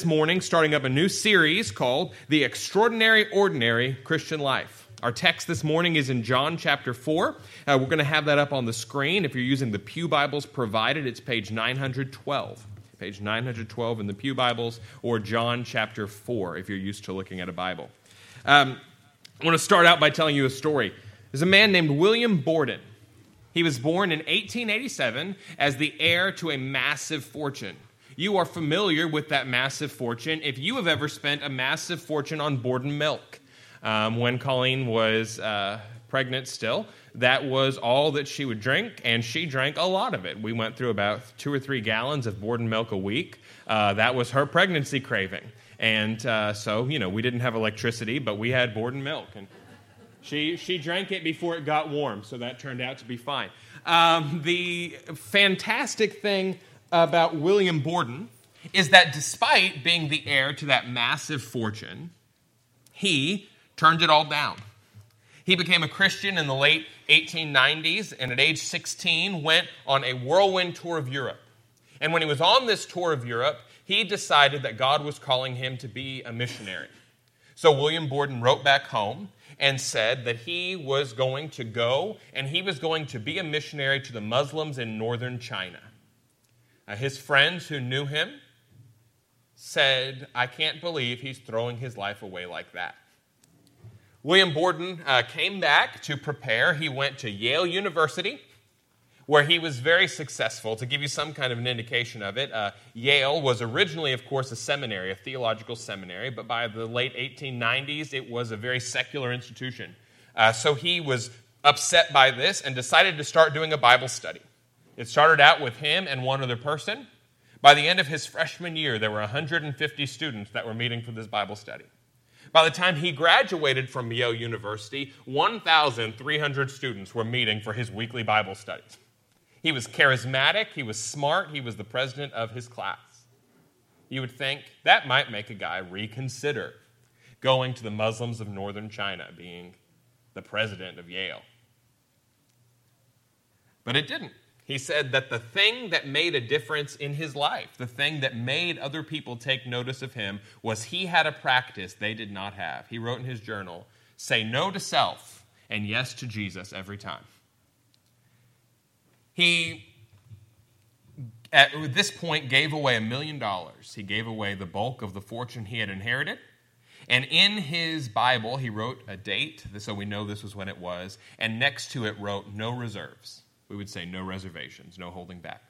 this morning starting up a new series called The Extraordinary Ordinary Christian Life. Our text this morning is in John chapter 4. Uh, we're going to have that up on the screen. If you're using the Pew Bibles provided, it's page 912. Page 912 in the Pew Bibles, or John chapter 4 if you're used to looking at a Bible. Um, I want to start out by telling you a story. There's a man named William Borden. He was born in 1887 as the heir to a massive fortune. You are familiar with that massive fortune if you have ever spent a massive fortune on Borden milk. Um, when Colleen was uh, pregnant still, that was all that she would drink, and she drank a lot of it. We went through about two or three gallons of Borden milk a week. Uh, that was her pregnancy craving. And uh, so, you know, we didn't have electricity, but we had Borden milk. And she, she drank it before it got warm, so that turned out to be fine. Um, the fantastic thing about William Borden is that despite being the heir to that massive fortune, he turned it all down. He became a Christian in the late 1890s and at age 16 went on a whirlwind tour of Europe. And when he was on this tour of Europe, he decided that God was calling him to be a missionary. So William Borden wrote back home and said that he was going to go and he was going to be a missionary to the Muslims in northern China. Uh, his friends who knew him said, I can't believe he's throwing his life away like that. William Borden uh, came back to prepare. He went to Yale University, where he was very successful. To give you some kind of an indication of it, uh, Yale was originally, of course, a seminary, a theological seminary, but by the late 1890s, it was a very secular institution. Uh, so he was upset by this and decided to start doing a Bible study. It started out with him and one other person. By the end of his freshman year, there were 150 students that were meeting for this Bible study. By the time he graduated from Yale University, 1,300 students were meeting for his weekly Bible studies. He was charismatic, he was smart, he was the president of his class. You would think that might make a guy reconsider going to the Muslims of northern China, being the president of Yale. But it didn't. He said that the thing that made a difference in his life, the thing that made other people take notice of him, was he had a practice they did not have. He wrote in his journal say no to self and yes to Jesus every time. He, at this point, gave away a million dollars. He gave away the bulk of the fortune he had inherited. And in his Bible, he wrote a date, so we know this was when it was, and next to it wrote no reserves we would say no reservations, no holding back.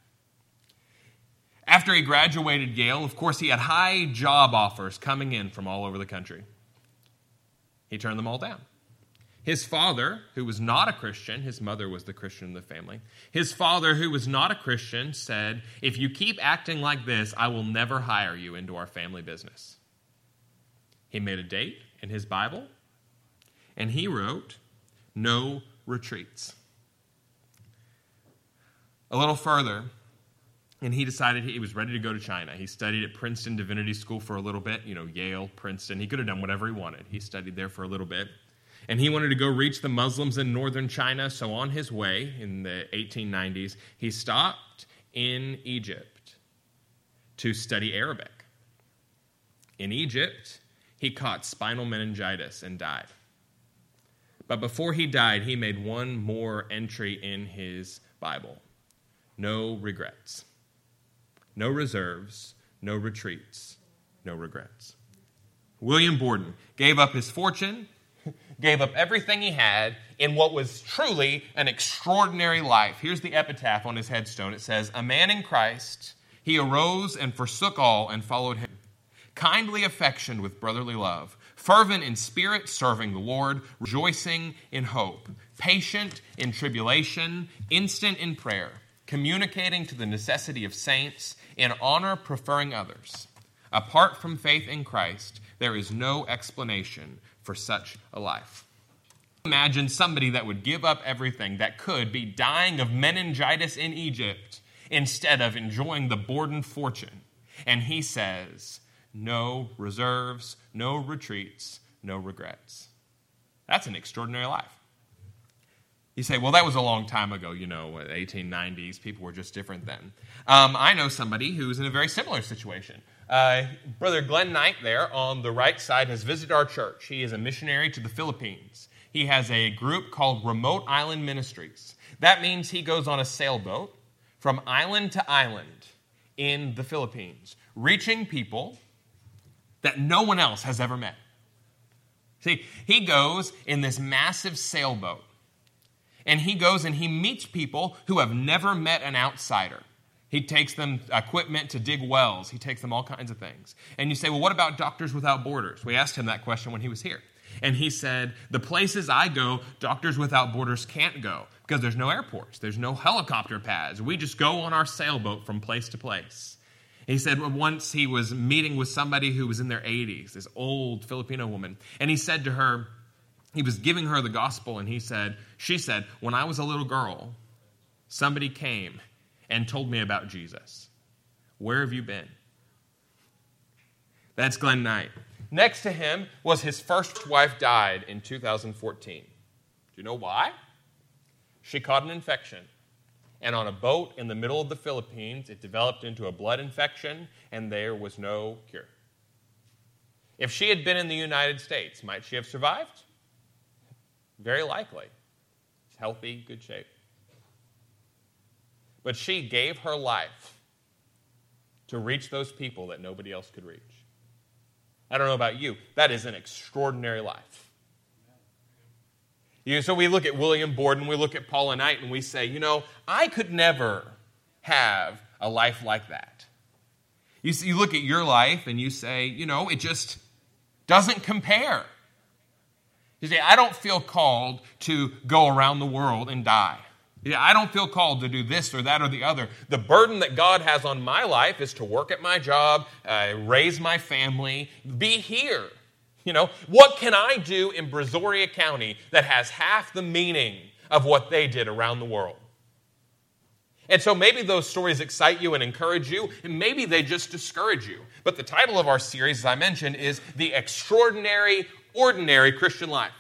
After he graduated Yale, of course, he had high job offers coming in from all over the country. He turned them all down. His father, who was not a Christian, his mother was the Christian in the family. His father, who was not a Christian, said, If you keep acting like this, I will never hire you into our family business. He made a date in his Bible, and he wrote, No retreats a little further, and he decided he was ready to go to China. He studied at Princeton Divinity School for a little bit, you know, Yale, Princeton. He could have done whatever he wanted. He studied there for a little bit. And he wanted to go reach the Muslims in northern China. So on his way in the 1890s, he stopped in Egypt to study Arabic. In Egypt, he caught spinal meningitis and died. But before he died, he made one more entry in his Bible no regrets. No reserves, no retreats, no regrets. William Borden gave up his fortune, gave up everything he had in what was truly an extraordinary life. Here's the epitaph on his headstone it says, A man in Christ, he arose and forsook all and followed him. Kindly affectioned with brotherly love, fervent in spirit, serving the Lord, rejoicing in hope, patient in tribulation, instant in prayer communicating to the necessity of saints, in honor preferring others. Apart from faith in Christ, there is no explanation for such a life. Imagine somebody that would give up everything that could be dying of meningitis in Egypt instead of enjoying the Borden fortune. And he says, no reserves, no retreats, no regrets. That's an extraordinary life. You say, well, that was a long time ago, you know, 1890s. People were just different then. Um, I know somebody who's in a very similar situation. Uh, Brother Glenn Knight, there on the right side, has visited our church. He is a missionary to the Philippines. He has a group called Remote Island Ministries. That means he goes on a sailboat from island to island in the Philippines, reaching people that no one else has ever met. See, he goes in this massive sailboat, and he goes and he meets people who have never met an outsider. He takes them equipment to dig wells. He takes them all kinds of things. And you say, well, what about Doctors Without Borders? We asked him that question when he was here. And he said, the places I go, Doctors Without Borders can't go because there's no airports, there's no helicopter pads. We just go on our sailboat from place to place. He said once he was meeting with somebody who was in their 80s, this old Filipino woman, and he said to her, he was giving her the gospel, and he said, she said, when I was a little girl, somebody came and told me about Jesus. Where have you been? That's Glenn Knight. Next to him was his first wife died in 2014. Do you know why? She caught an infection and on a boat in the middle of the Philippines, it developed into a blood infection, and there was no cure. If she had been in the United States, might she have survived? Very likely. Healthy, good shape. But she gave her life to reach those people that nobody else could reach. I don't know about you, that is an extraordinary life. You know, so we look at William Borden, we look at Paula Knight, and we say, you know, I could never have a life like that. You, see, you look at your life and you say, you know, it just doesn't compare. You say, I don't feel called to go around the world and die. Yeah, I don't feel called to do this or that or the other. The burden that God has on my life is to work at my job, uh, raise my family, be here. You know, what can I do in Brazoria County that has half the meaning of what they did around the world? And so maybe those stories excite you and encourage you, and maybe they just discourage you. But the title of our series, as I mentioned, is The Extraordinary, Ordinary Christian Life.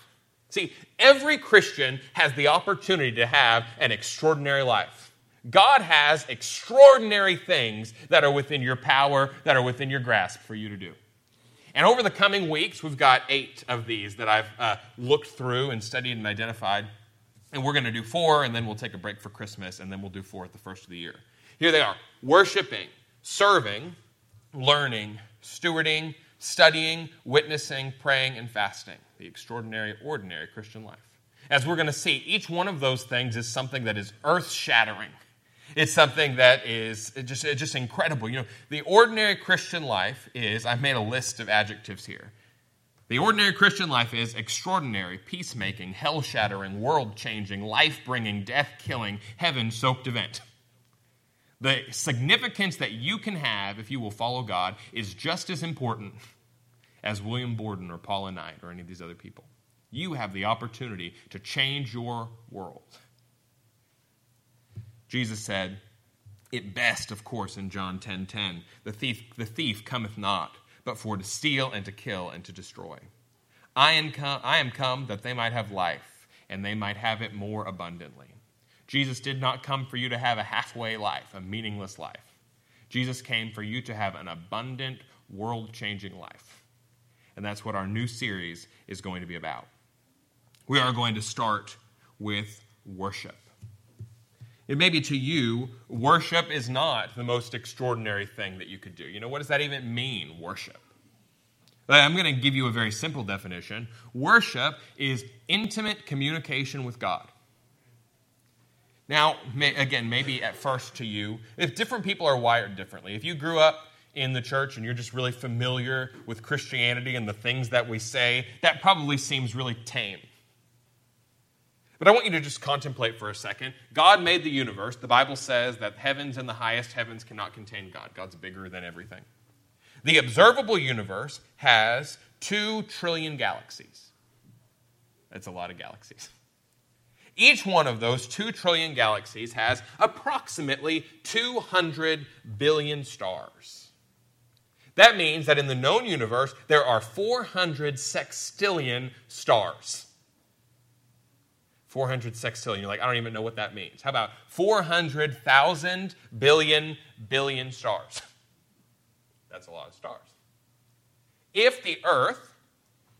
See, every Christian has the opportunity to have an extraordinary life. God has extraordinary things that are within your power, that are within your grasp for you to do. And over the coming weeks, we've got eight of these that I've uh, looked through and studied and identified. And we're going to do four, and then we'll take a break for Christmas, and then we'll do four at the first of the year. Here they are worshiping, serving, learning, stewarding, studying, witnessing, praying, and fasting. The extraordinary, ordinary Christian life. As we're going to see, each one of those things is something that is earth shattering it's something that is just, just incredible. You know, the ordinary Christian life is, I've made a list of adjectives here. The ordinary Christian life is extraordinary, peacemaking, hell shattering, world changing, life bringing, death killing, heaven soaked event. The significance that you can have if you will follow God is just as important as William Borden or Paula Knight or any of these other people. You have the opportunity to change your world. Jesus said, it best, of course, in John 10:10, 10, 10, the thief the thief cometh not, but for to steal and to kill and to destroy. I am come, I am come that they might have life, and they might have it more abundantly. Jesus did not come for you to have a halfway life, a meaningless life. Jesus came for you to have an abundant, world changing life. And that's what our new series is going to be about. We are going to start with worship. It may be to you, worship is not the most extraordinary thing that you could do. You know, what does that even mean, worship? Uh, I'm going to give you a very simple definition. Worship is intimate communication with God. Now, may, again, maybe at first to you, if different people are wired differently, if you grew up in the church and you're just really familiar with Christianity and the things that we say, that probably seems really tame. But I want you to just contemplate for a second. God made the universe. The Bible says that heavens and the highest heavens cannot contain God. God's bigger than everything. The observable universe has two trillion galaxies. That's a lot of galaxies. Each one of those two trillion galaxies has approximately 200 billion stars. That means that in the known universe, there are 400 sextillion stars. 400 sextillion. You're like, I don't even know what that means. How about 400,000 billion billion stars? That's a lot of stars. If the Earth,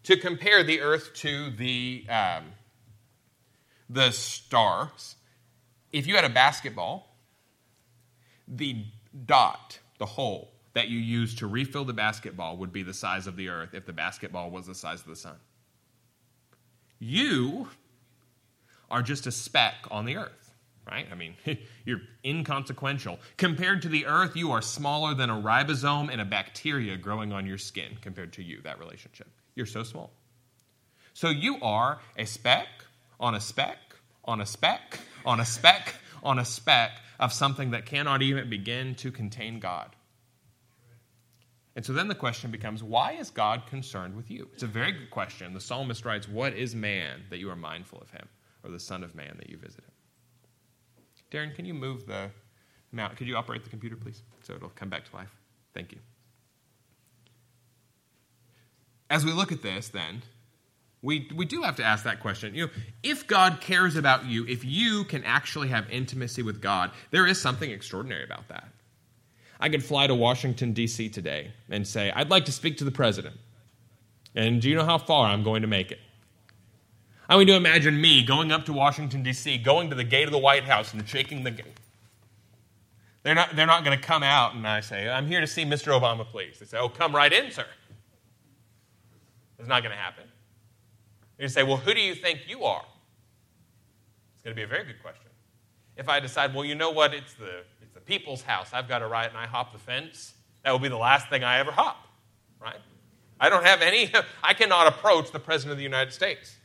to compare the Earth to the, um, the stars, if you had a basketball, the dot, the hole that you use to refill the basketball would be the size of the Earth if the basketball was the size of the sun. You are just a speck on the earth, right? I mean, you're inconsequential. Compared to the earth, you are smaller than a ribosome and a bacteria growing on your skin compared to you, that relationship. You're so small. So you are a speck on a speck on a speck on a speck on a speck of something that cannot even begin to contain God. And so then the question becomes why is God concerned with you? It's a very good question. The psalmist writes, What is man that you are mindful of him, or the Son of Man that you visit him? Darren, can you move the mount? Could you operate the computer, please? So it'll come back to life. Thank you. As we look at this, then, we, we do have to ask that question. You know, if God cares about you, if you can actually have intimacy with God, there is something extraordinary about that. I could fly to Washington, D.C. today and say, I'd like to speak to the president. And do you know how far I'm going to make it? I you to imagine me going up to Washington, D.C., going to the gate of the White House and shaking the gate. They're not, they're not going to come out and I say, I'm here to see Mr. Obama, please. They say, Oh, come right in, sir. It's not going to happen. You say, Well, who do you think you are? It's going to be a very good question. If I decide, Well, you know what? It's the it's the people's house. I've got a right and I hop the fence. That will be the last thing I ever hop, right? I don't have any, I cannot approach the President of the United States.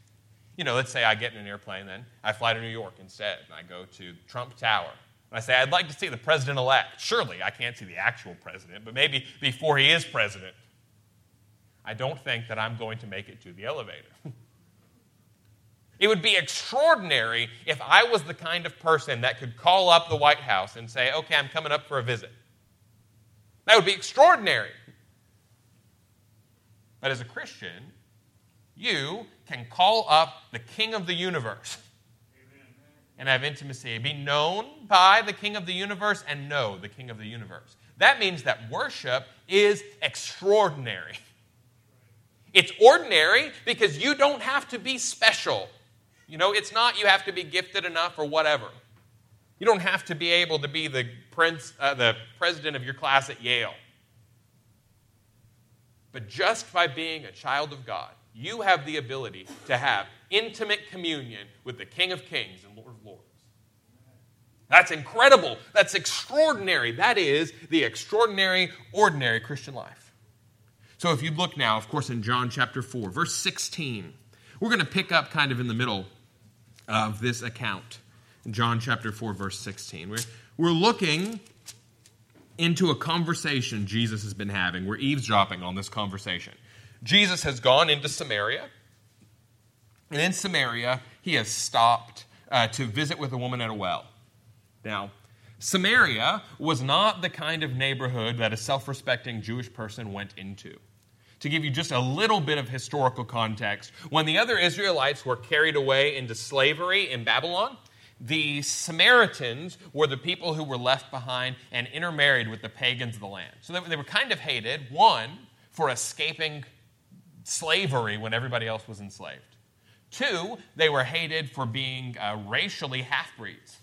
You know, let's say I get in an airplane, then I fly to New York instead, and I go to Trump Tower. And I say, I'd like to see the president elect. Surely I can't see the actual president, but maybe before he is president. I don't think that I'm going to make it to the elevator. It would be extraordinary if I was the kind of person that could call up the White House and say, okay, I'm coming up for a visit. That would be extraordinary. But as a Christian, you can call up the King of the universe and have intimacy, be known by the King of the universe and know the King of the universe. That means that worship is extraordinary. It's ordinary because you don't have to be special. You know, it's not you have to be gifted enough or whatever. You don't have to be able to be the, prince, uh, the president of your class at Yale. But just by being a child of God, you have the ability to have intimate communion with the King of Kings and Lord of Lords. That's incredible. That's extraordinary. That is the extraordinary, ordinary Christian life. So if you look now, of course, in John chapter 4, verse 16, we're going to pick up kind of in the middle of this account. John chapter 4, verse 16. We're, we're looking into a conversation Jesus has been having. We're eavesdropping on this conversation. Jesus has gone into Samaria, and in Samaria, he has stopped uh, to visit with a woman at a well. Now, Samaria was not the kind of neighborhood that a self respecting Jewish person went into to give you just a little bit of historical context, when the other Israelites were carried away into slavery in Babylon, the Samaritans were the people who were left behind and intermarried with the pagans of the land. So they were kind of hated, one, for escaping slavery when everybody else was enslaved. Two, they were hated for being uh, racially half breeds.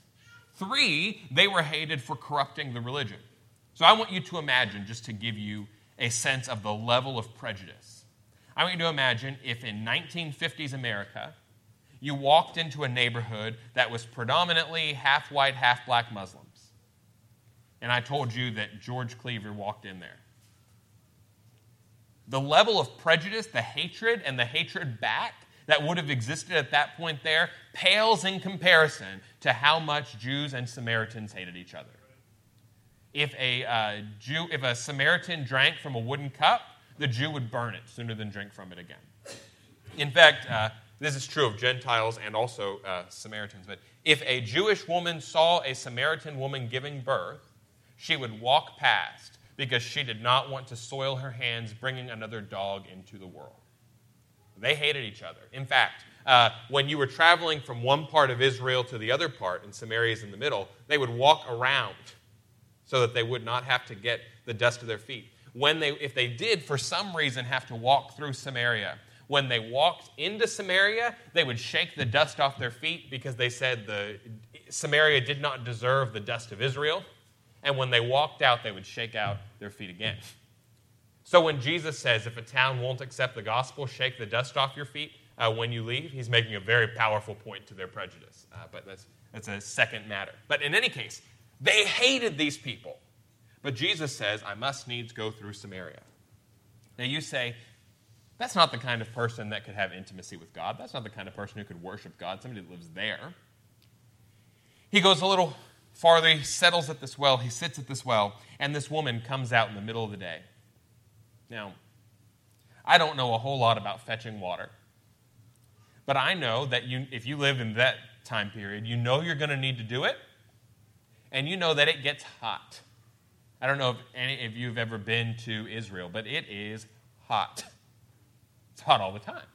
Three, they were hated for corrupting the religion. So I want you to imagine, just to give you a sense of the level of prejudice. I want you to imagine if in 1950s America, you walked into a neighborhood that was predominantly half white, half black Muslims, and I told you that George Cleaver walked in there. The level of prejudice, the hatred, and the hatred back that would have existed at that point there pales in comparison to how much Jews and Samaritans hated each other if a uh, Jew, if a Samaritan drank from a wooden cup, the Jew would burn it sooner than drink from it again. In fact, uh, this is true of Gentiles and also uh, Samaritans. But if a Jewish woman saw a Samaritan woman giving birth, she would walk past because she did not want to soil her hands bringing another dog into the world. They hated each other. In fact, uh, when you were traveling from one part of Israel to the other part, and Samaria is in the middle, they would walk around so that they would not have to get the dust of their feet. when they, if they did for some reason have to walk through Samaria, when they walked into Samaria, they would shake the dust off their feet because they said the Samaria did not deserve the dust of Israel. And when they walked out, they would shake out their feet again. So when Jesus says, if a town won't accept the gospel, shake the dust off your feet uh, when you leave, he's making a very powerful point to their prejudice. Uh, but that's, that's a second matter. But in any case, they hated these people. But Jesus says, I must needs go through Samaria. Now you say, that's not the kind of person that could have intimacy with God. That's not the kind of person who could worship God, somebody that lives there. He goes a little farther, he settles at this well, he sits at this well, and this woman comes out in the middle of the day. Now, I don't know a whole lot about fetching water, but I know that you, if you live in that time period, you know you're going to need to do it, and you know that it gets hot. I don't know if any of you have ever been to Israel, but it is hot. It's hot all the time,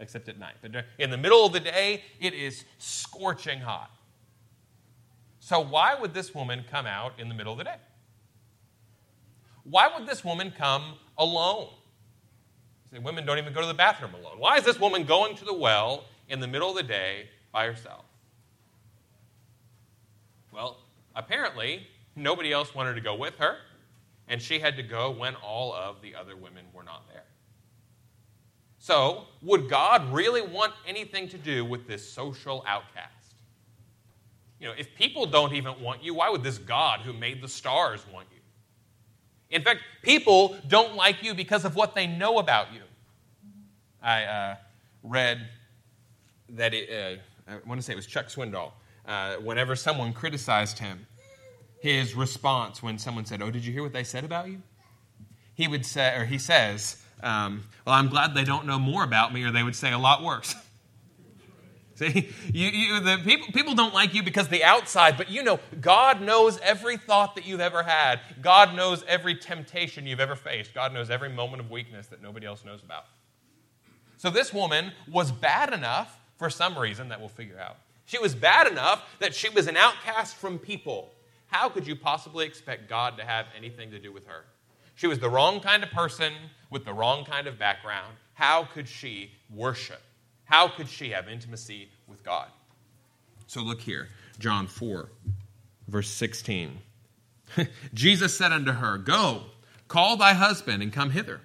except at night. But in the middle of the day, it is scorching hot. So, why would this woman come out in the middle of the day? Why would this woman come alone? Say, women don't even go to the bathroom alone. Why is this woman going to the well in the middle of the day by herself? Well, apparently, nobody else wanted to go with her, and she had to go when all of the other women were not there. So, would God really want anything to do with this social outcast? You know, if people don't even want you, why would this God who made the stars want you? In fact, people don't like you because of what they know about you. I uh, read that it, uh, I want to say it was Chuck Swindoll. Uh, whenever someone criticized him, his response when someone said, "Oh, did you hear what they said about you?" He would say, or he says, um, "Well, I'm glad they don't know more about me, or they would say a lot worse." See, you, you, the people, people don't like you because the outside, but you know, God knows every thought that you've ever had. God knows every temptation you've ever faced. God knows every moment of weakness that nobody else knows about. So this woman was bad enough for some reason that we'll figure out. She was bad enough that she was an outcast from people. How could you possibly expect God to have anything to do with her? She was the wrong kind of person with the wrong kind of background. How could she worship? How could she have intimacy with God? So look here, John 4, verse 16. Jesus said unto her, Go, call thy husband and come hither.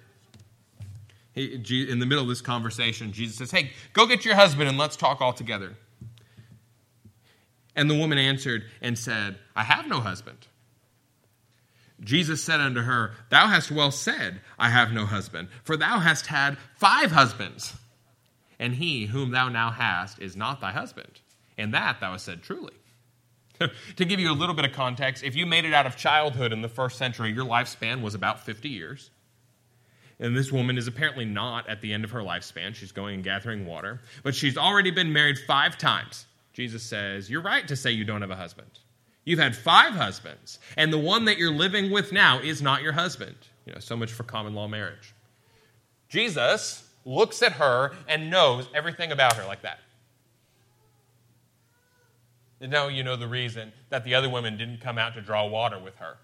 He, in the middle of this conversation, Jesus says, Hey, go get your husband and let's talk all together. And the woman answered and said, I have no husband. Jesus said unto her, Thou hast well said, I have no husband, for thou hast had five husbands and he whom thou now hast is not thy husband. And that thou hast said truly. to give you a little bit of context, if you made it out of childhood in the first century, your lifespan was about 50 years. And this woman is apparently not at the end of her lifespan. She's going and gathering water. But she's already been married five times. Jesus says, You're right to say you don't have a husband. You've had five husbands, and the one that you're living with now is not your husband. You know, so much for common law marriage. Jesus looks at her and knows everything about her like that. And now you know the reason that the other women didn't come out to draw water with her.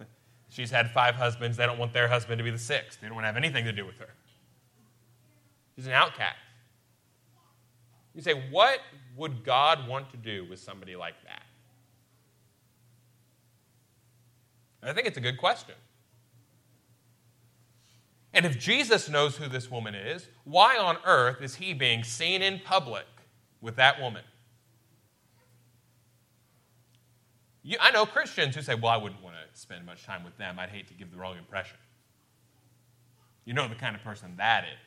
She's had five husbands. They don't want their husband to be the sixth. They don't want to have anything to do with her. She's an outcast. You say, what would God want to do with somebody like that? I think it's a good question. And if Jesus knows who this woman is, why on earth is he being seen in public with that woman? You, I know Christians who say, well, I wouldn't want to spend much time with them. I'd hate to give the wrong impression. You know the kind of person that is.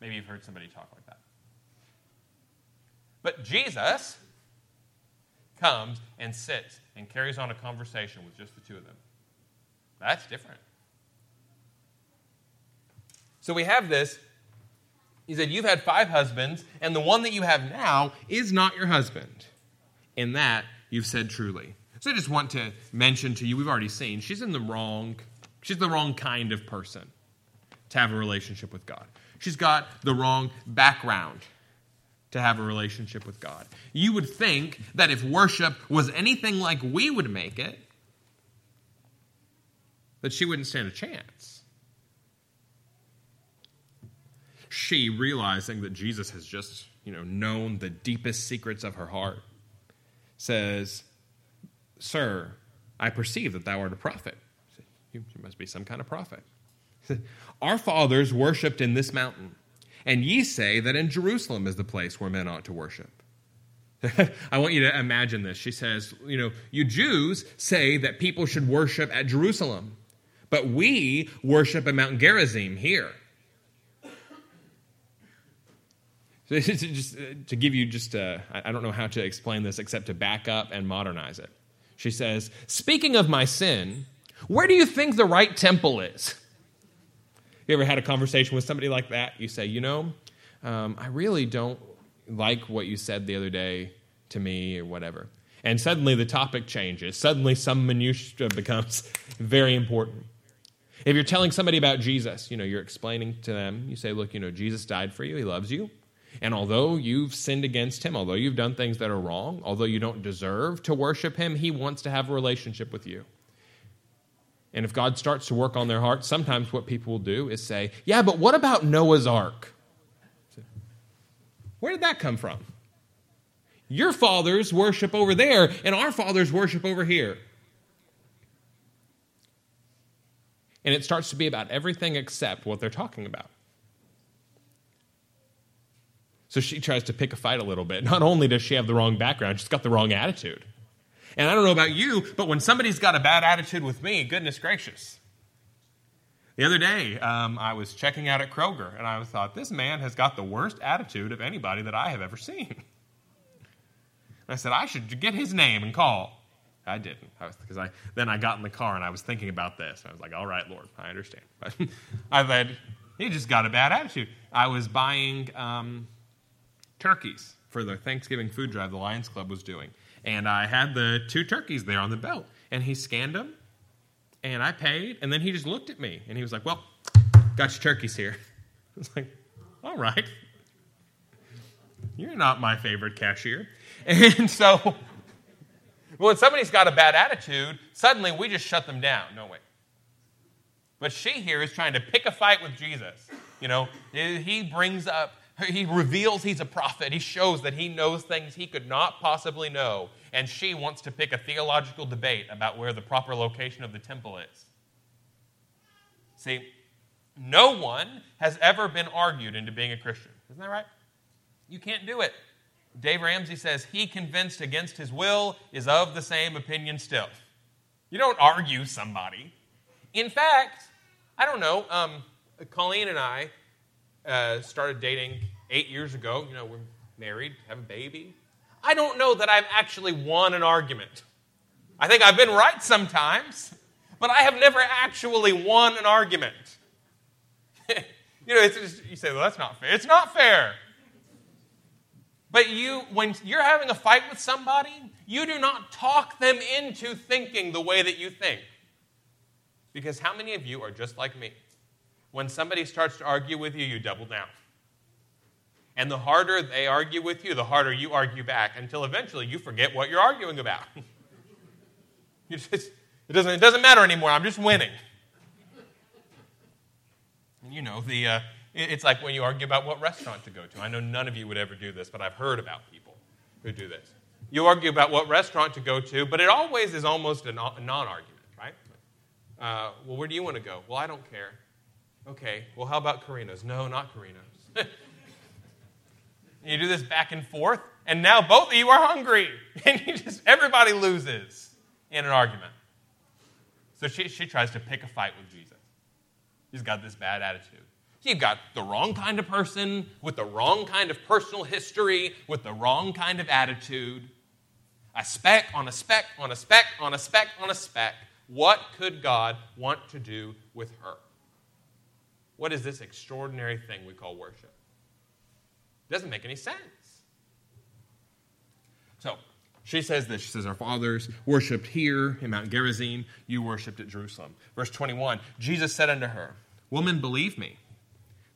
Maybe you've heard somebody talk like that. But Jesus comes and sits and carries on a conversation with just the two of them. That's different. So we have this. He said, You've had five husbands, and the one that you have now is not your husband. In that, you've said truly. So I just want to mention to you, we've already seen, she's in the wrong, she's the wrong kind of person to have a relationship with God. She's got the wrong background to have a relationship with God. You would think that if worship was anything like we would make it, that she wouldn't stand a chance. She, realizing that Jesus has just, you know, known the deepest secrets of her heart, says, Sir, I perceive that thou art a prophet. You must be some kind of prophet. Our fathers worshipped in this mountain, and ye say that in Jerusalem is the place where men ought to worship. I want you to imagine this. She says, You know, you Jews say that people should worship at Jerusalem, but we worship at Mount Gerizim here. just, uh, to give you just, uh, I don't know how to explain this except to back up and modernize it. She says, Speaking of my sin, where do you think the right temple is? You ever had a conversation with somebody like that? You say, You know, um, I really don't like what you said the other day to me or whatever. And suddenly the topic changes. Suddenly some minutia becomes very important. If you're telling somebody about Jesus, you know, you're explaining to them, you say, look, you know, Jesus died for you, he loves you. And although you've sinned against him, although you've done things that are wrong, although you don't deserve to worship him, he wants to have a relationship with you. And if God starts to work on their hearts, sometimes what people will do is say, Yeah, but what about Noah's ark? Where did that come from? Your fathers worship over there, and our fathers worship over here. And it starts to be about everything except what they're talking about. So she tries to pick a fight a little bit. Not only does she have the wrong background, she's got the wrong attitude. And I don't know about you, but when somebody's got a bad attitude with me, goodness gracious. The other day, um, I was checking out at Kroger, and I thought, this man has got the worst attitude of anybody that I have ever seen. I said, I should get his name and call. I didn't, because I, I, then I got in the car and I was thinking about this. I was like, all right, Lord, I understand. But I said, he just got a bad attitude. I was buying um, turkeys for the Thanksgiving food drive the Lions Club was doing. And I had the two turkeys there on the belt. And he scanned them, and I paid, and then he just looked at me, and he was like, Well, got your turkeys here. I was like, All right. You're not my favorite cashier. And so, Well, when somebody's got a bad attitude, suddenly we just shut them down. No way. But she here is trying to pick a fight with Jesus. You know, he brings up he reveals he's a prophet. He shows that he knows things he could not possibly know. And she wants to pick a theological debate about where the proper location of the temple is. See, no one has ever been argued into being a Christian. Isn't that right? You can't do it. Dave Ramsey says, He convinced against his will is of the same opinion still. You don't argue somebody. In fact, I don't know, um, Colleen and I uh, started dating eight years ago. You know, we're married, have a baby. I don't know that I've actually won an argument. I think I've been right sometimes, but I have never actually won an argument. you know, just, you say, well, that's not fair. It's not fair. But you, when you're having a fight with somebody, you do not talk them into thinking the way that you think. Because how many of you are just like me? When somebody starts to argue with you, you double down. And the harder they argue with you, the harder you argue back until eventually you forget what you're arguing about. you just, it, doesn't, it doesn't matter anymore. I'm just winning. You know, the, uh, it's like when you argue about what restaurant to go to. I know none of you would ever do this, but I've heard about people who do this. You argue about what restaurant to go to, but it always is almost a non argument, right? Uh, well, where do you want to go? Well, I don't care. Okay, well, how about Carino's? No, not Carino's. you do this back and forth, and now both of you are hungry. And you just, everybody loses in an argument. So she, she tries to pick a fight with Jesus. He's got this bad attitude. You've got the wrong kind of person with the wrong kind of personal history, with the wrong kind of attitude. A speck on a speck on a speck on a speck on a speck. What could God want to do with her? What is this extraordinary thing we call worship? It doesn't make any sense. So, she says this. She says, Our fathers worshipped here in Mount Gerizim, you worshipped at Jerusalem. Verse 21 Jesus said unto her, Woman, believe me,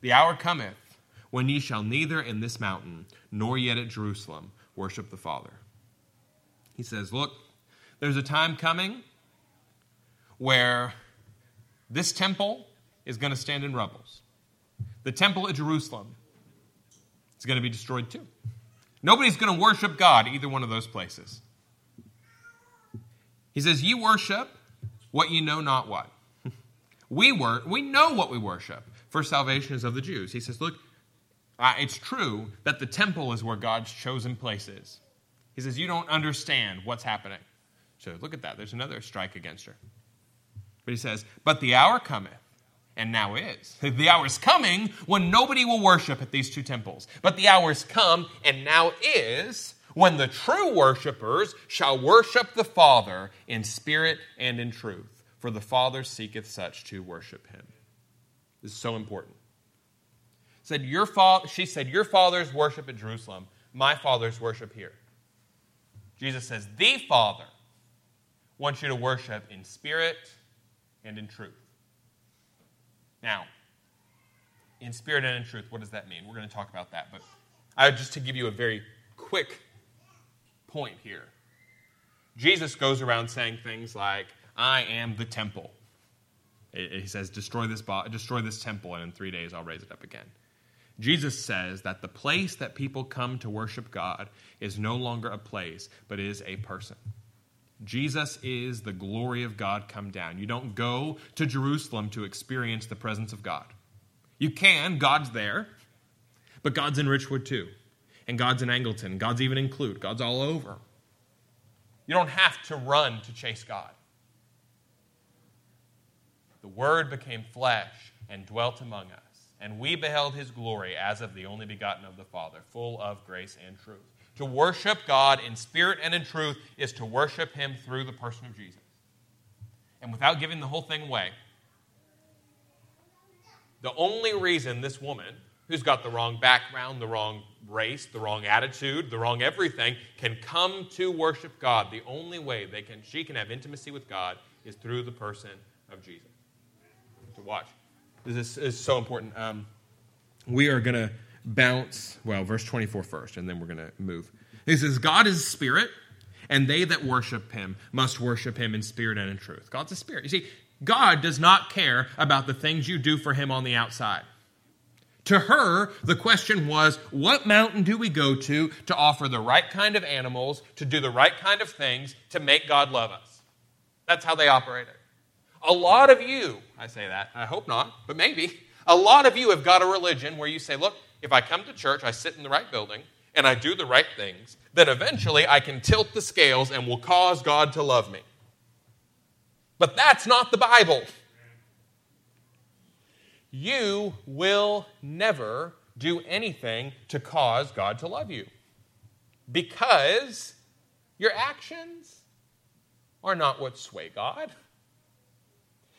the hour cometh when ye shall neither in this mountain nor yet at Jerusalem worship the Father. He says, Look, there's a time coming where this temple is going to stand in rubbles. The temple at Jerusalem is going to be destroyed too. Nobody's going to worship God either one of those places. He says, You worship what you know not what. we, wor- we know what we worship, for salvation is of the Jews. He says, Look, uh, it's true that the temple is where God's chosen place is. He says, You don't understand what's happening. So look at that. There's another strike against her. But he says, But the hour cometh, and now is. The hour is coming when nobody will worship at these two temples. But the hour is come, and now is, when the true worshipers shall worship the Father in spirit and in truth. For the Father seeketh such to worship him. This is so important. Said your fa- she said, Your fathers worship at Jerusalem, my fathers worship here. Jesus says, The Father wants you to worship in spirit and in truth. Now, in spirit and in truth, what does that mean? We're going to talk about that. But I just to give you a very quick point here. Jesus goes around saying things like, I am the temple. He says, destroy this, bo- destroy this temple, and in three days I'll raise it up again. Jesus says that the place that people come to worship God is no longer a place, but is a person. Jesus is the glory of God come down. You don't go to Jerusalem to experience the presence of God. You can, God's there, but God's in Richwood too. And God's in Angleton. God's even in Clute. God's all over. You don't have to run to chase God. The Word became flesh and dwelt among us, and we beheld his glory as of the only begotten of the Father, full of grace and truth. To worship God in spirit and in truth is to worship Him through the person of Jesus. And without giving the whole thing away, the only reason this woman, who's got the wrong background, the wrong race, the wrong attitude, the wrong everything, can come to worship God, the only way they can, she can have intimacy with God is through the person of Jesus. To watch. This is, so important. Um, we are going to bounce, well, verse 24 first, and then we're going to move. He says, God is spirit, and they that worship him must worship him in spirit and in truth. God's a spirit. You see, God does not care about the things you do for him on the outside. To her, the question was, what mountain do we go to to offer the right kind of animals, to do the right kind of things, to make God love us? That's how they operated. A lot of you, I say that, I hope not, but maybe, a lot of you have got a religion where you say, look, if I come to church, I sit in the right building, and I do the right things, then eventually I can tilt the scales and will cause God to love me. But that's not the Bible. You will never do anything to cause God to love you because your actions are not what sway God.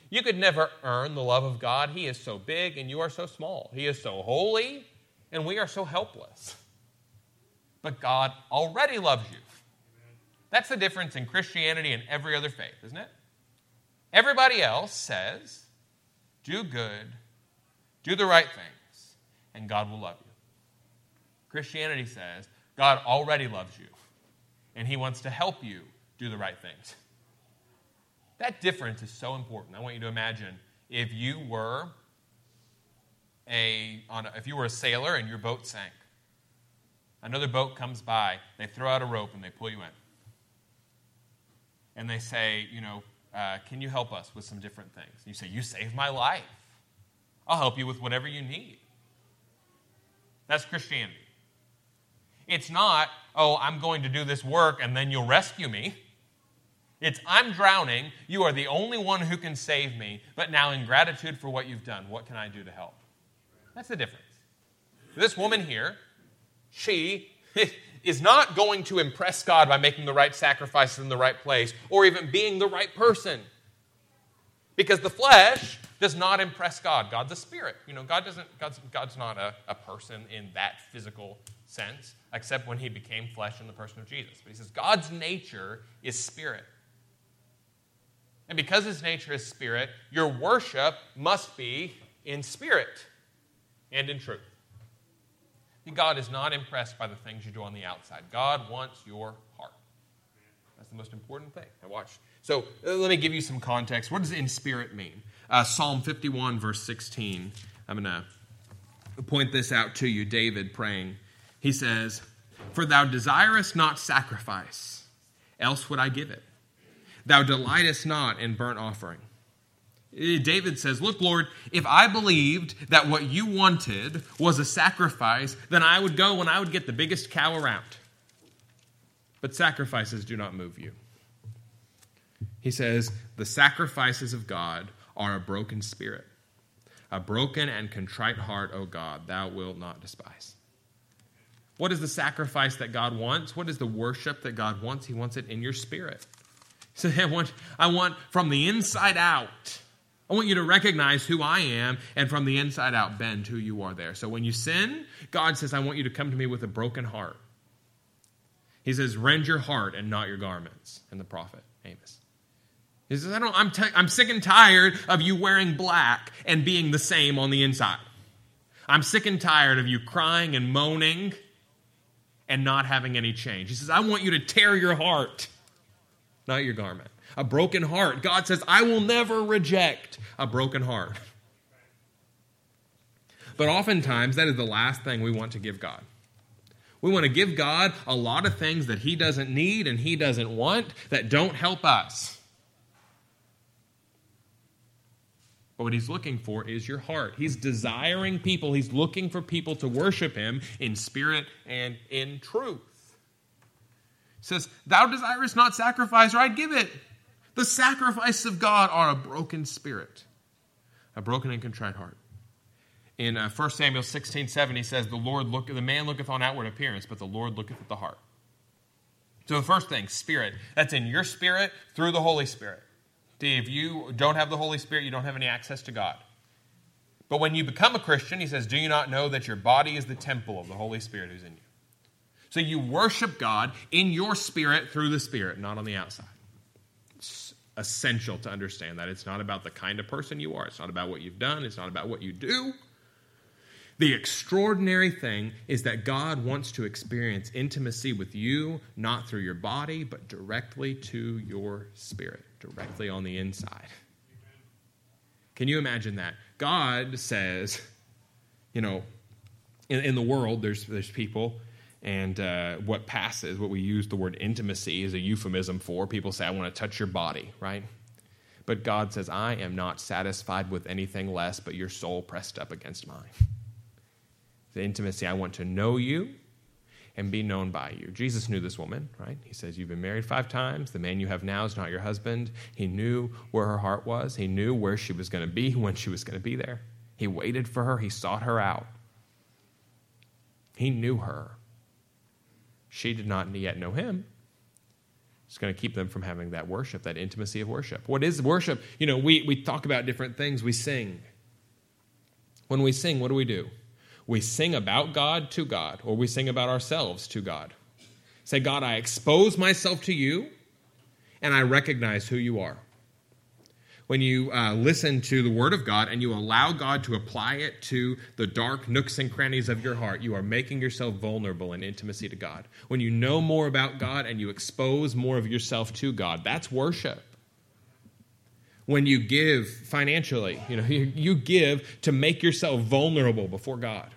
You could never earn the love of God. He is so big and you are so small. He is so holy and we are so helpless. But God already loves you. That's the difference in Christianity and every other faith, isn't it? Everybody else says, do good, do the right things, and God will love you. Christianity says, God already loves you, and He wants to help you do the right things. That difference is so important. I want you to imagine if you were a, a, if you were a sailor and your boat sank. Another boat comes by, they throw out a rope and they pull you in. And they say, you know, uh, can you help us with some different things? And you say, you saved my life. I'll help you with whatever you need. That's Christianity. It's not, oh, I'm going to do this work and then you'll rescue me. It's, I'm drowning. You are the only one who can save me. But now, in gratitude for what you've done, what can I do to help? That's the difference. This woman here, she is not going to impress God by making the right sacrifices in the right place or even being the right person. Because the flesh does not impress God. God's a spirit. You know, God doesn't, God's, God's not a, a person in that physical sense, except when he became flesh in the person of Jesus. But he says God's nature is spirit. And because his nature is spirit, your worship must be in spirit and in truth. God is not impressed by the things you do on the outside. God wants your heart. That's the most important thing. Now, watch. So, uh, let me give you some context. What does in spirit mean? uh, Psalm 51, verse 16. I'm going to point this out to you, David praying. He says, For thou desirest not sacrifice, else would I give it. Thou delightest not in burnt offering. David says, Look, Lord, if I believed that what you wanted was a sacrifice, then I would go and I would get the biggest cow around. But sacrifices do not move you. He says, The sacrifices of God are a broken spirit. A broken and contrite heart, O God, thou wilt not despise. What is the sacrifice that God wants? What is the worship that God wants? He wants it in your spirit. So I want, I want from the inside out. I want you to recognize who I am and from the inside out bend who you are there. So when you sin, God says, I want you to come to me with a broken heart. He says, rend your heart and not your garments. And the prophet, Amos. He says, I don't, I'm, t- I'm sick and tired of you wearing black and being the same on the inside. I'm sick and tired of you crying and moaning and not having any change. He says, I want you to tear your heart not your garment. A broken heart. God says, I will never reject a broken heart. But oftentimes, that is the last thing we want to give God. We want to give God a lot of things that He doesn't need and He doesn't want that don't help us. But what He's looking for is your heart. He's desiring people, He's looking for people to worship Him in spirit and in truth He says, Thou desirest not sacrifice, or I'd give it. The sacrifices of God are a broken spirit, a broken and contrite heart. In uh, 1 Samuel 16, 7, he says, The Lord look, the man looketh on outward appearance, but the Lord looketh at the heart. So the first thing, spirit. That's in your spirit through the Holy Spirit. If you don't have the Holy Spirit, you don't have any access to God. But when you become a Christian, he says, Do you not know that your body is the temple of the Holy Spirit who's in you? So you worship God in your spirit through the Spirit, not on the outside. Essential to understand that. It's not about the kind of person you are, it's not about what you've done, it's not about what you do. The extraordinary thing is that God wants to experience intimacy with you, not through your body, but directly to your spirit, directly on the inside. Can you imagine that? God says, you know, in, in the world, there's, there's people and uh, what passes, what we use the word intimacy is a euphemism for. People say, I want to touch your body, right? But God says, I am not satisfied with anything less but your soul pressed up against mine. The intimacy, I want to know you and be known by you. Jesus knew this woman, right? He says, You've been married five times. The man you have now is not your husband. He knew where her heart was, he knew where she was going to be when she was going to be there. He waited for her, he sought her out. He knew her. She did not yet know him. It's going to keep them from having that worship, that intimacy of worship. What is worship? You know, we, we talk about different things. We sing. When we sing, what do we do? We sing about God to God, or we sing about ourselves to God. Say, God, I expose myself to you, and I recognize who you are when you uh, listen to the Word of God and you allow God to apply it to the dark nooks and crannies of your heart, you are making yourself vulnerable in intimacy to God. When you know more about God and you expose more of yourself to God, that's worship. When you give financially, you know, you give to make yourself vulnerable before God.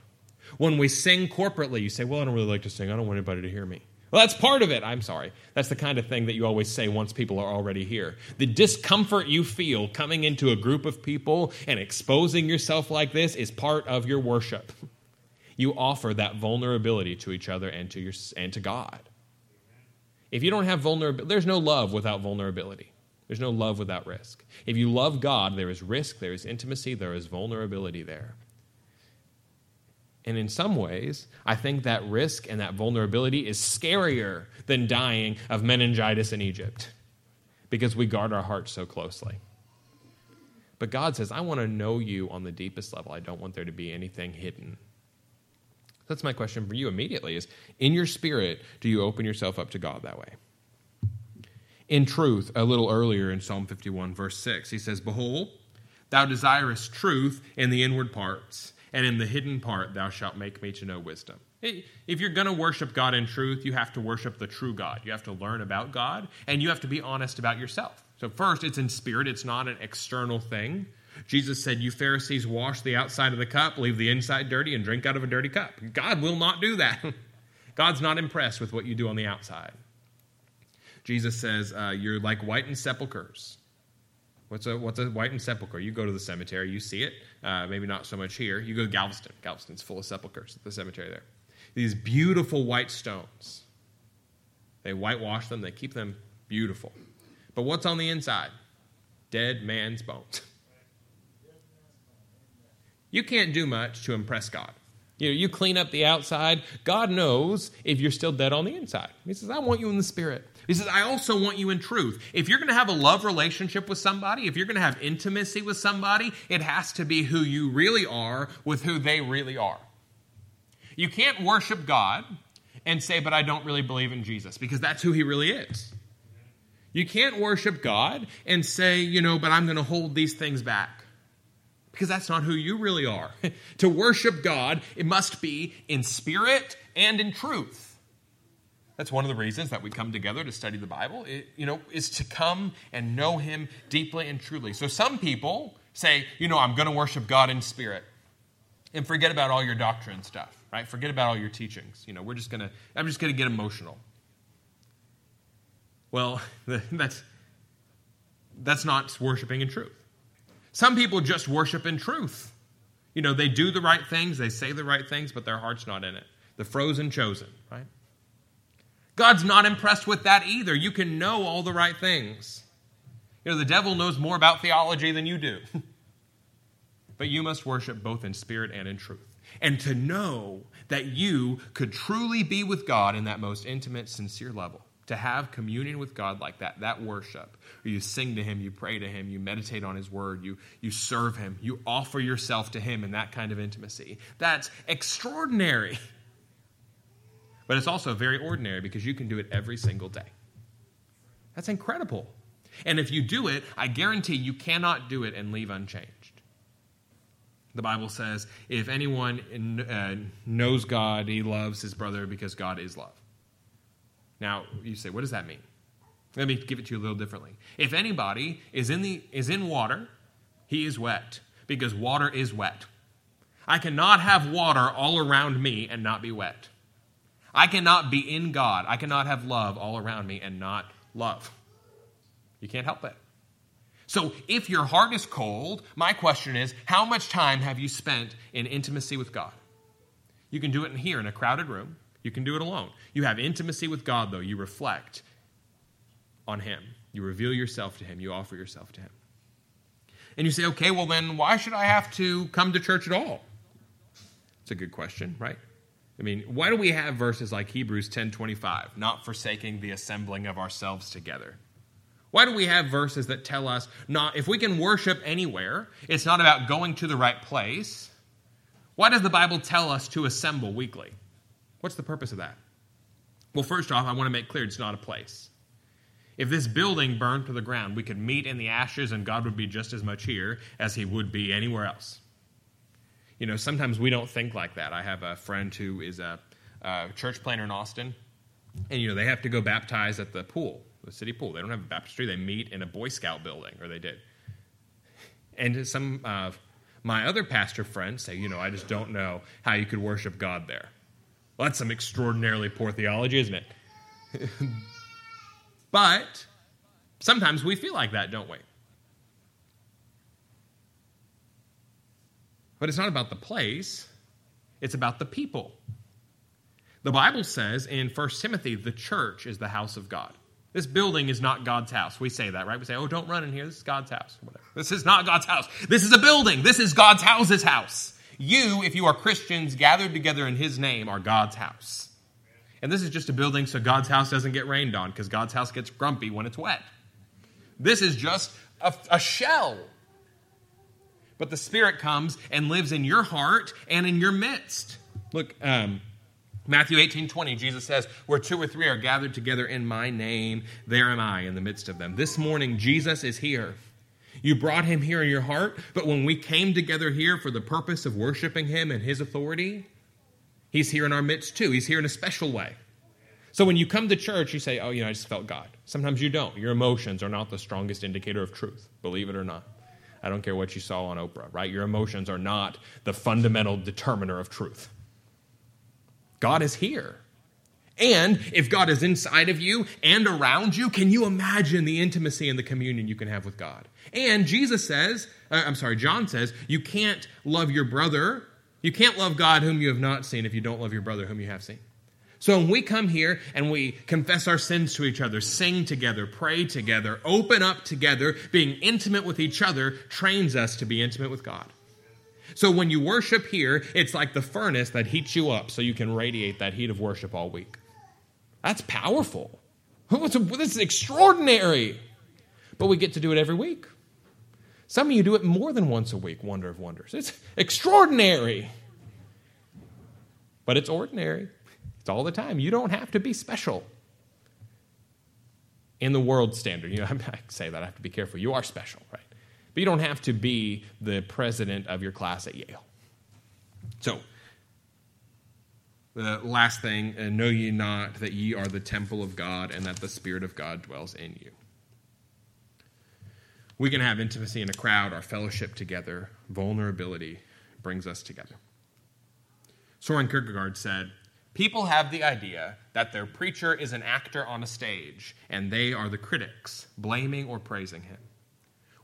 When we sing corporately, you say, Well, I don't really like to sing. I don't want anybody to hear me. Well, that's part of it. I'm sorry. That's the kind of thing that you always say once people are already here. The discomfort you feel coming into a group of people and exposing yourself like this is part of your worship. You offer that vulnerability to each other and to your and to God. If you don't have vulnerability, there's no love without vulnerability. There's no love without risk. If you love God, there is risk, there is intimacy, there is vulnerability there. And in some ways, I think that risk and that vulnerability is scarier than dying of meningitis in Egypt because we guard our hearts so closely. But God says, I want to know you on the deepest level. I don't want there to be anything hidden. That's my question for you immediately is in your spirit, do you open yourself up to God that way? In truth, a little earlier in Psalm 51, verse 6, he says, Behold, thou desirest truth in the inward parts and in the hidden part thou shalt make me to know wisdom. If you're going to worship God in truth, you have to worship the true God. You have to learn about God, and you have to be honest about yourself. So, first, it's in spirit, it's not an external thing. Jesus said, You Pharisees wash the outside of the cup, leave the inside dirty, and drink out of a dirty cup. God will not do that. God's not impressed with what you do on the outside. Jesus says, uh, You're like whitened sepulchres. What's a, what's a whitened sepulchre? You go to the cemetery, you see it. Uh, maybe not so much here. You go to Galveston. Galveston's full of sepulchres, the cemetery there. These beautiful white stones. They whitewash them, they keep them beautiful. But what's on the inside? Dead man's bones. You can't do much to impress God. You know, you clean up the outside. God knows if you're still dead on the inside. He says, I want you in the spirit. He says, I also want you in truth. If you're going to have a love relationship with somebody, if you're going to have intimacy with somebody, it has to be who you really are with who they really are. You can't worship God and say, but I don't really believe in Jesus, because that's who he really is. You can't worship God and say, you know, but I'm going to hold these things back. Because that's not who you really are. to worship God, it must be in spirit and in truth. That's one of the reasons that we come together to study the Bible, it, you know, is to come and know Him deeply and truly. So some people say, you know, I'm going to worship God in spirit and forget about all your doctrine stuff, right? Forget about all your teachings. You know, we're just going to, I'm just going to get emotional. Well, that's, that's not worshiping in truth. Some people just worship in truth. You know, they do the right things, they say the right things, but their heart's not in it. The frozen chosen, right? God's not impressed with that either. You can know all the right things. You know, the devil knows more about theology than you do. but you must worship both in spirit and in truth. And to know that you could truly be with God in that most intimate, sincere level to have communion with God like that, that worship, where you sing to Him, you pray to Him, you meditate on His Word, you, you serve Him, you offer yourself to Him in that kind of intimacy. That's extraordinary. But it's also very ordinary because you can do it every single day. That's incredible. And if you do it, I guarantee you cannot do it and leave unchanged. The Bible says, if anyone uh, knows God, he loves his brother because God is love. Now, you say, what does that mean? Let me give it to you a little differently. If anybody is in, the, is in water, he is wet because water is wet. I cannot have water all around me and not be wet. I cannot be in God. I cannot have love all around me and not love. You can't help it. So, if your heart is cold, my question is how much time have you spent in intimacy with God? You can do it in here in a crowded room. You can do it alone. You have intimacy with God, though. You reflect on Him. You reveal yourself to Him. You offer yourself to Him. And you say, okay, well, then why should I have to come to church at all? It's a good question, right? I mean, why do we have verses like Hebrews 10:25, not forsaking the assembling of ourselves together? Why do we have verses that tell us not if we can worship anywhere, it's not about going to the right place? Why does the Bible tell us to assemble weekly? What's the purpose of that? Well, first off, I want to make clear it's not a place. If this building burned to the ground, we could meet in the ashes and God would be just as much here as he would be anywhere else. You know, sometimes we don't think like that. I have a friend who is a, a church planter in Austin, and, you know, they have to go baptize at the pool, the city pool. They don't have a baptistry, they meet in a Boy Scout building, or they did. And some of my other pastor friends say, you know, I just don't know how you could worship God there. Well, that's some extraordinarily poor theology, isn't it? but sometimes we feel like that, don't we? But it's not about the place, it's about the people. The Bible says in 1 Timothy, the church is the house of God. This building is not God's house. We say that, right? We say, oh, don't run in here. This is God's house. Whatever. This is not God's house. This is a building. This is God's house's house. You, if you are Christians gathered together in His name, are God's house. And this is just a building so God's house doesn't get rained on because God's house gets grumpy when it's wet. This is just a, a shell but the Spirit comes and lives in your heart and in your midst. Look, um, Matthew 18 20, Jesus says, Where two or three are gathered together in my name, there am I in the midst of them. This morning, Jesus is here. You brought him here in your heart, but when we came together here for the purpose of worshiping him and his authority, he's here in our midst too. He's here in a special way. So when you come to church, you say, Oh, you know, I just felt God. Sometimes you don't. Your emotions are not the strongest indicator of truth, believe it or not. I don't care what you saw on Oprah, right? Your emotions are not the fundamental determiner of truth. God is here. And if God is inside of you and around you, can you imagine the intimacy and the communion you can have with God? And Jesus says, uh, I'm sorry, John says, you can't love your brother. You can't love God whom you have not seen if you don't love your brother whom you have seen. So when we come here and we confess our sins to each other, sing together, pray together, open up together, being intimate with each other trains us to be intimate with God. So when you worship here, it's like the furnace that heats you up so you can radiate that heat of worship all week. That's powerful. This is extraordinary. But we get to do it every week. Some of you do it more than once a week, wonder of wonders. It's extraordinary. But it's ordinary. It's all the time. You don't have to be special. In the world standard, you know, I say that, I have to be careful. You are special, right? But you don't have to be the president of your class at Yale. So, the last thing, uh, know ye not that ye are the temple of God and that the Spirit of God dwells in you. We can have intimacy in a crowd, our fellowship together, vulnerability brings us together. Soren Kierkegaard said, People have the idea that their preacher is an actor on a stage, and they are the critics, blaming or praising him.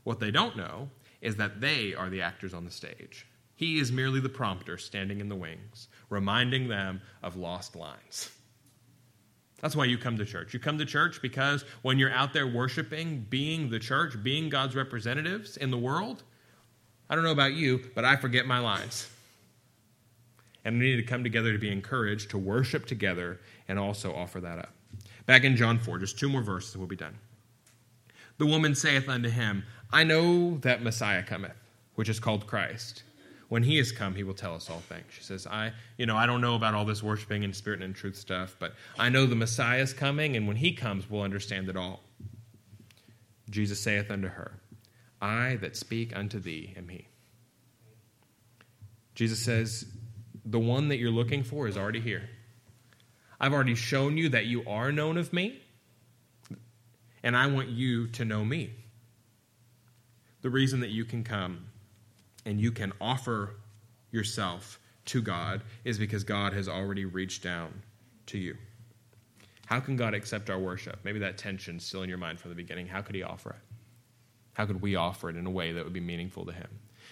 What they don't know is that they are the actors on the stage. He is merely the prompter standing in the wings, reminding them of lost lines. That's why you come to church. You come to church because when you're out there worshiping, being the church, being God's representatives in the world, I don't know about you, but I forget my lines. And we need to come together to be encouraged, to worship together, and also offer that up. Back in John 4, just two more verses, we'll be done. The woman saith unto him, I know that Messiah cometh, which is called Christ when he is come, he will tell us all things. She says, I, you know, I don't know about all this worshiping and spirit and truth stuff, but I know the Messiah is coming, and when he comes, we'll understand it all. Jesus saith unto her, I that speak unto thee am he. Jesus says, The one that you're looking for is already here. I've already shown you that you are known of me, and I want you to know me. The reason that you can come and you can offer yourself to God is because God has already reached down to you. How can God accept our worship? Maybe that tension's still in your mind from the beginning. How could He offer it? How could we offer it in a way that would be meaningful to Him?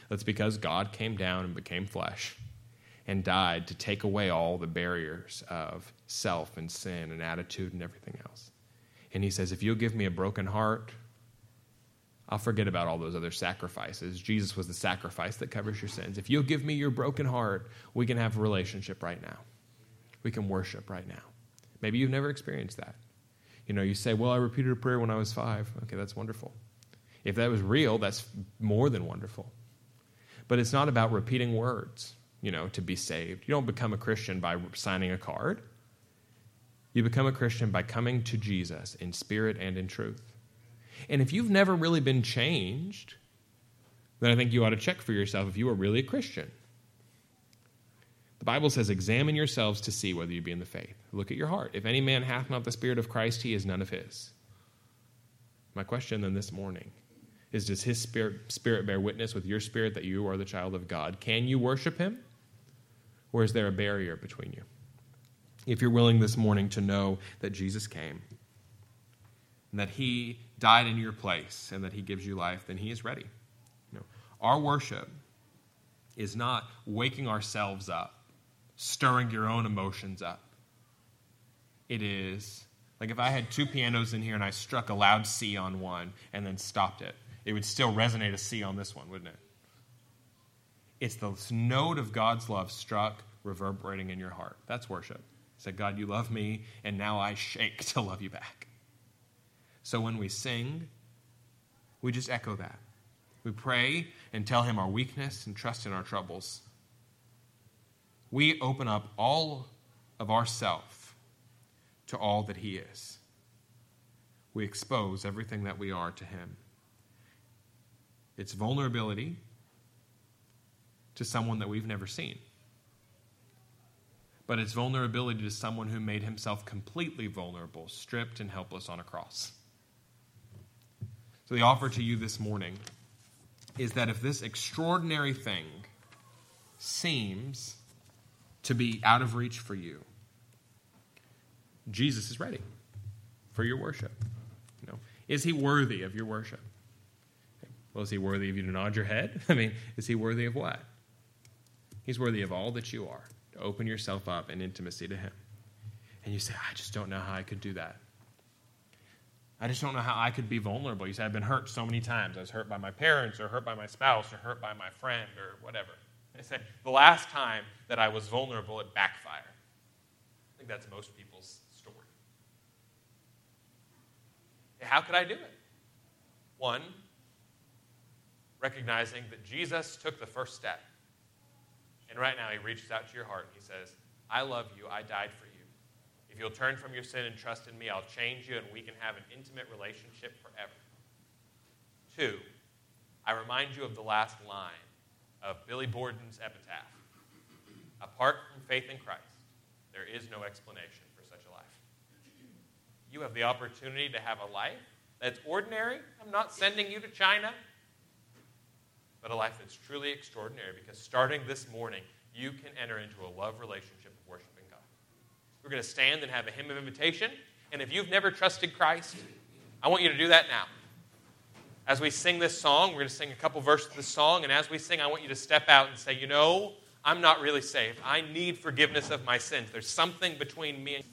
That's because God came down and became flesh and died to take away all the barriers of self and sin and attitude and everything else. And He says, If you'll give me a broken heart, I'll forget about all those other sacrifices. Jesus was the sacrifice that covers your sins. If you'll give me your broken heart, we can have a relationship right now. We can worship right now. Maybe you've never experienced that. You know, you say, Well, I repeated a prayer when I was five. Okay, that's wonderful. If that was real, that's more than wonderful. But it's not about repeating words, you know, to be saved. You don't become a Christian by signing a card. You become a Christian by coming to Jesus in spirit and in truth. And if you've never really been changed, then I think you ought to check for yourself if you are really a Christian. The Bible says, Examine yourselves to see whether you be in the faith. Look at your heart. If any man hath not the Spirit of Christ, he is none of his. My question then this morning is Does his spirit, spirit bear witness with your spirit that you are the child of God? Can you worship him? Or is there a barrier between you? If you're willing this morning to know that Jesus came and that he died in your place and that he gives you life, then he is ready. You know, our worship is not waking ourselves up, stirring your own emotions up. It is like if I had two pianos in here and I struck a loud C on one and then stopped it, it would still resonate a C on this one, wouldn't it? It's the note of God's love struck, reverberating in your heart. That's worship. Said, God, you love me, and now I shake to love you back. So when we sing, we just echo that. We pray and tell Him our weakness and trust in our troubles. We open up all of ourself to all that He is. We expose everything that we are to Him. It's vulnerability to someone that we've never seen. But it's vulnerability to someone who made himself completely vulnerable, stripped and helpless on a cross. So, the offer to you this morning is that if this extraordinary thing seems to be out of reach for you, Jesus is ready for your worship. You know, is he worthy of your worship? Well, is he worthy of you to nod your head? I mean, is he worthy of what? He's worthy of all that you are, to open yourself up in intimacy to him. And you say, I just don't know how I could do that. I just don't know how I could be vulnerable. You say, I've been hurt so many times. I was hurt by my parents, or hurt by my spouse, or hurt by my friend, or whatever. I say, the last time that I was vulnerable, it backfired. I think that's most people's story. How could I do it? One, recognizing that Jesus took the first step. And right now, he reaches out to your heart and he says, I love you. I died for you. If you'll turn from your sin and trust in me, I'll change you and we can have an intimate relationship forever. Two, I remind you of the last line of Billy Borden's epitaph Apart from faith in Christ, there is no explanation for such a life. You have the opportunity to have a life that's ordinary. I'm not sending you to China, but a life that's truly extraordinary because starting this morning, you can enter into a love relationship of worshiping God. We're going to stand and have a hymn of invitation. And if you've never trusted Christ, I want you to do that now. As we sing this song, we're going to sing a couple verses of this song. And as we sing, I want you to step out and say, you know, I'm not really saved. I need forgiveness of my sins. There's something between me and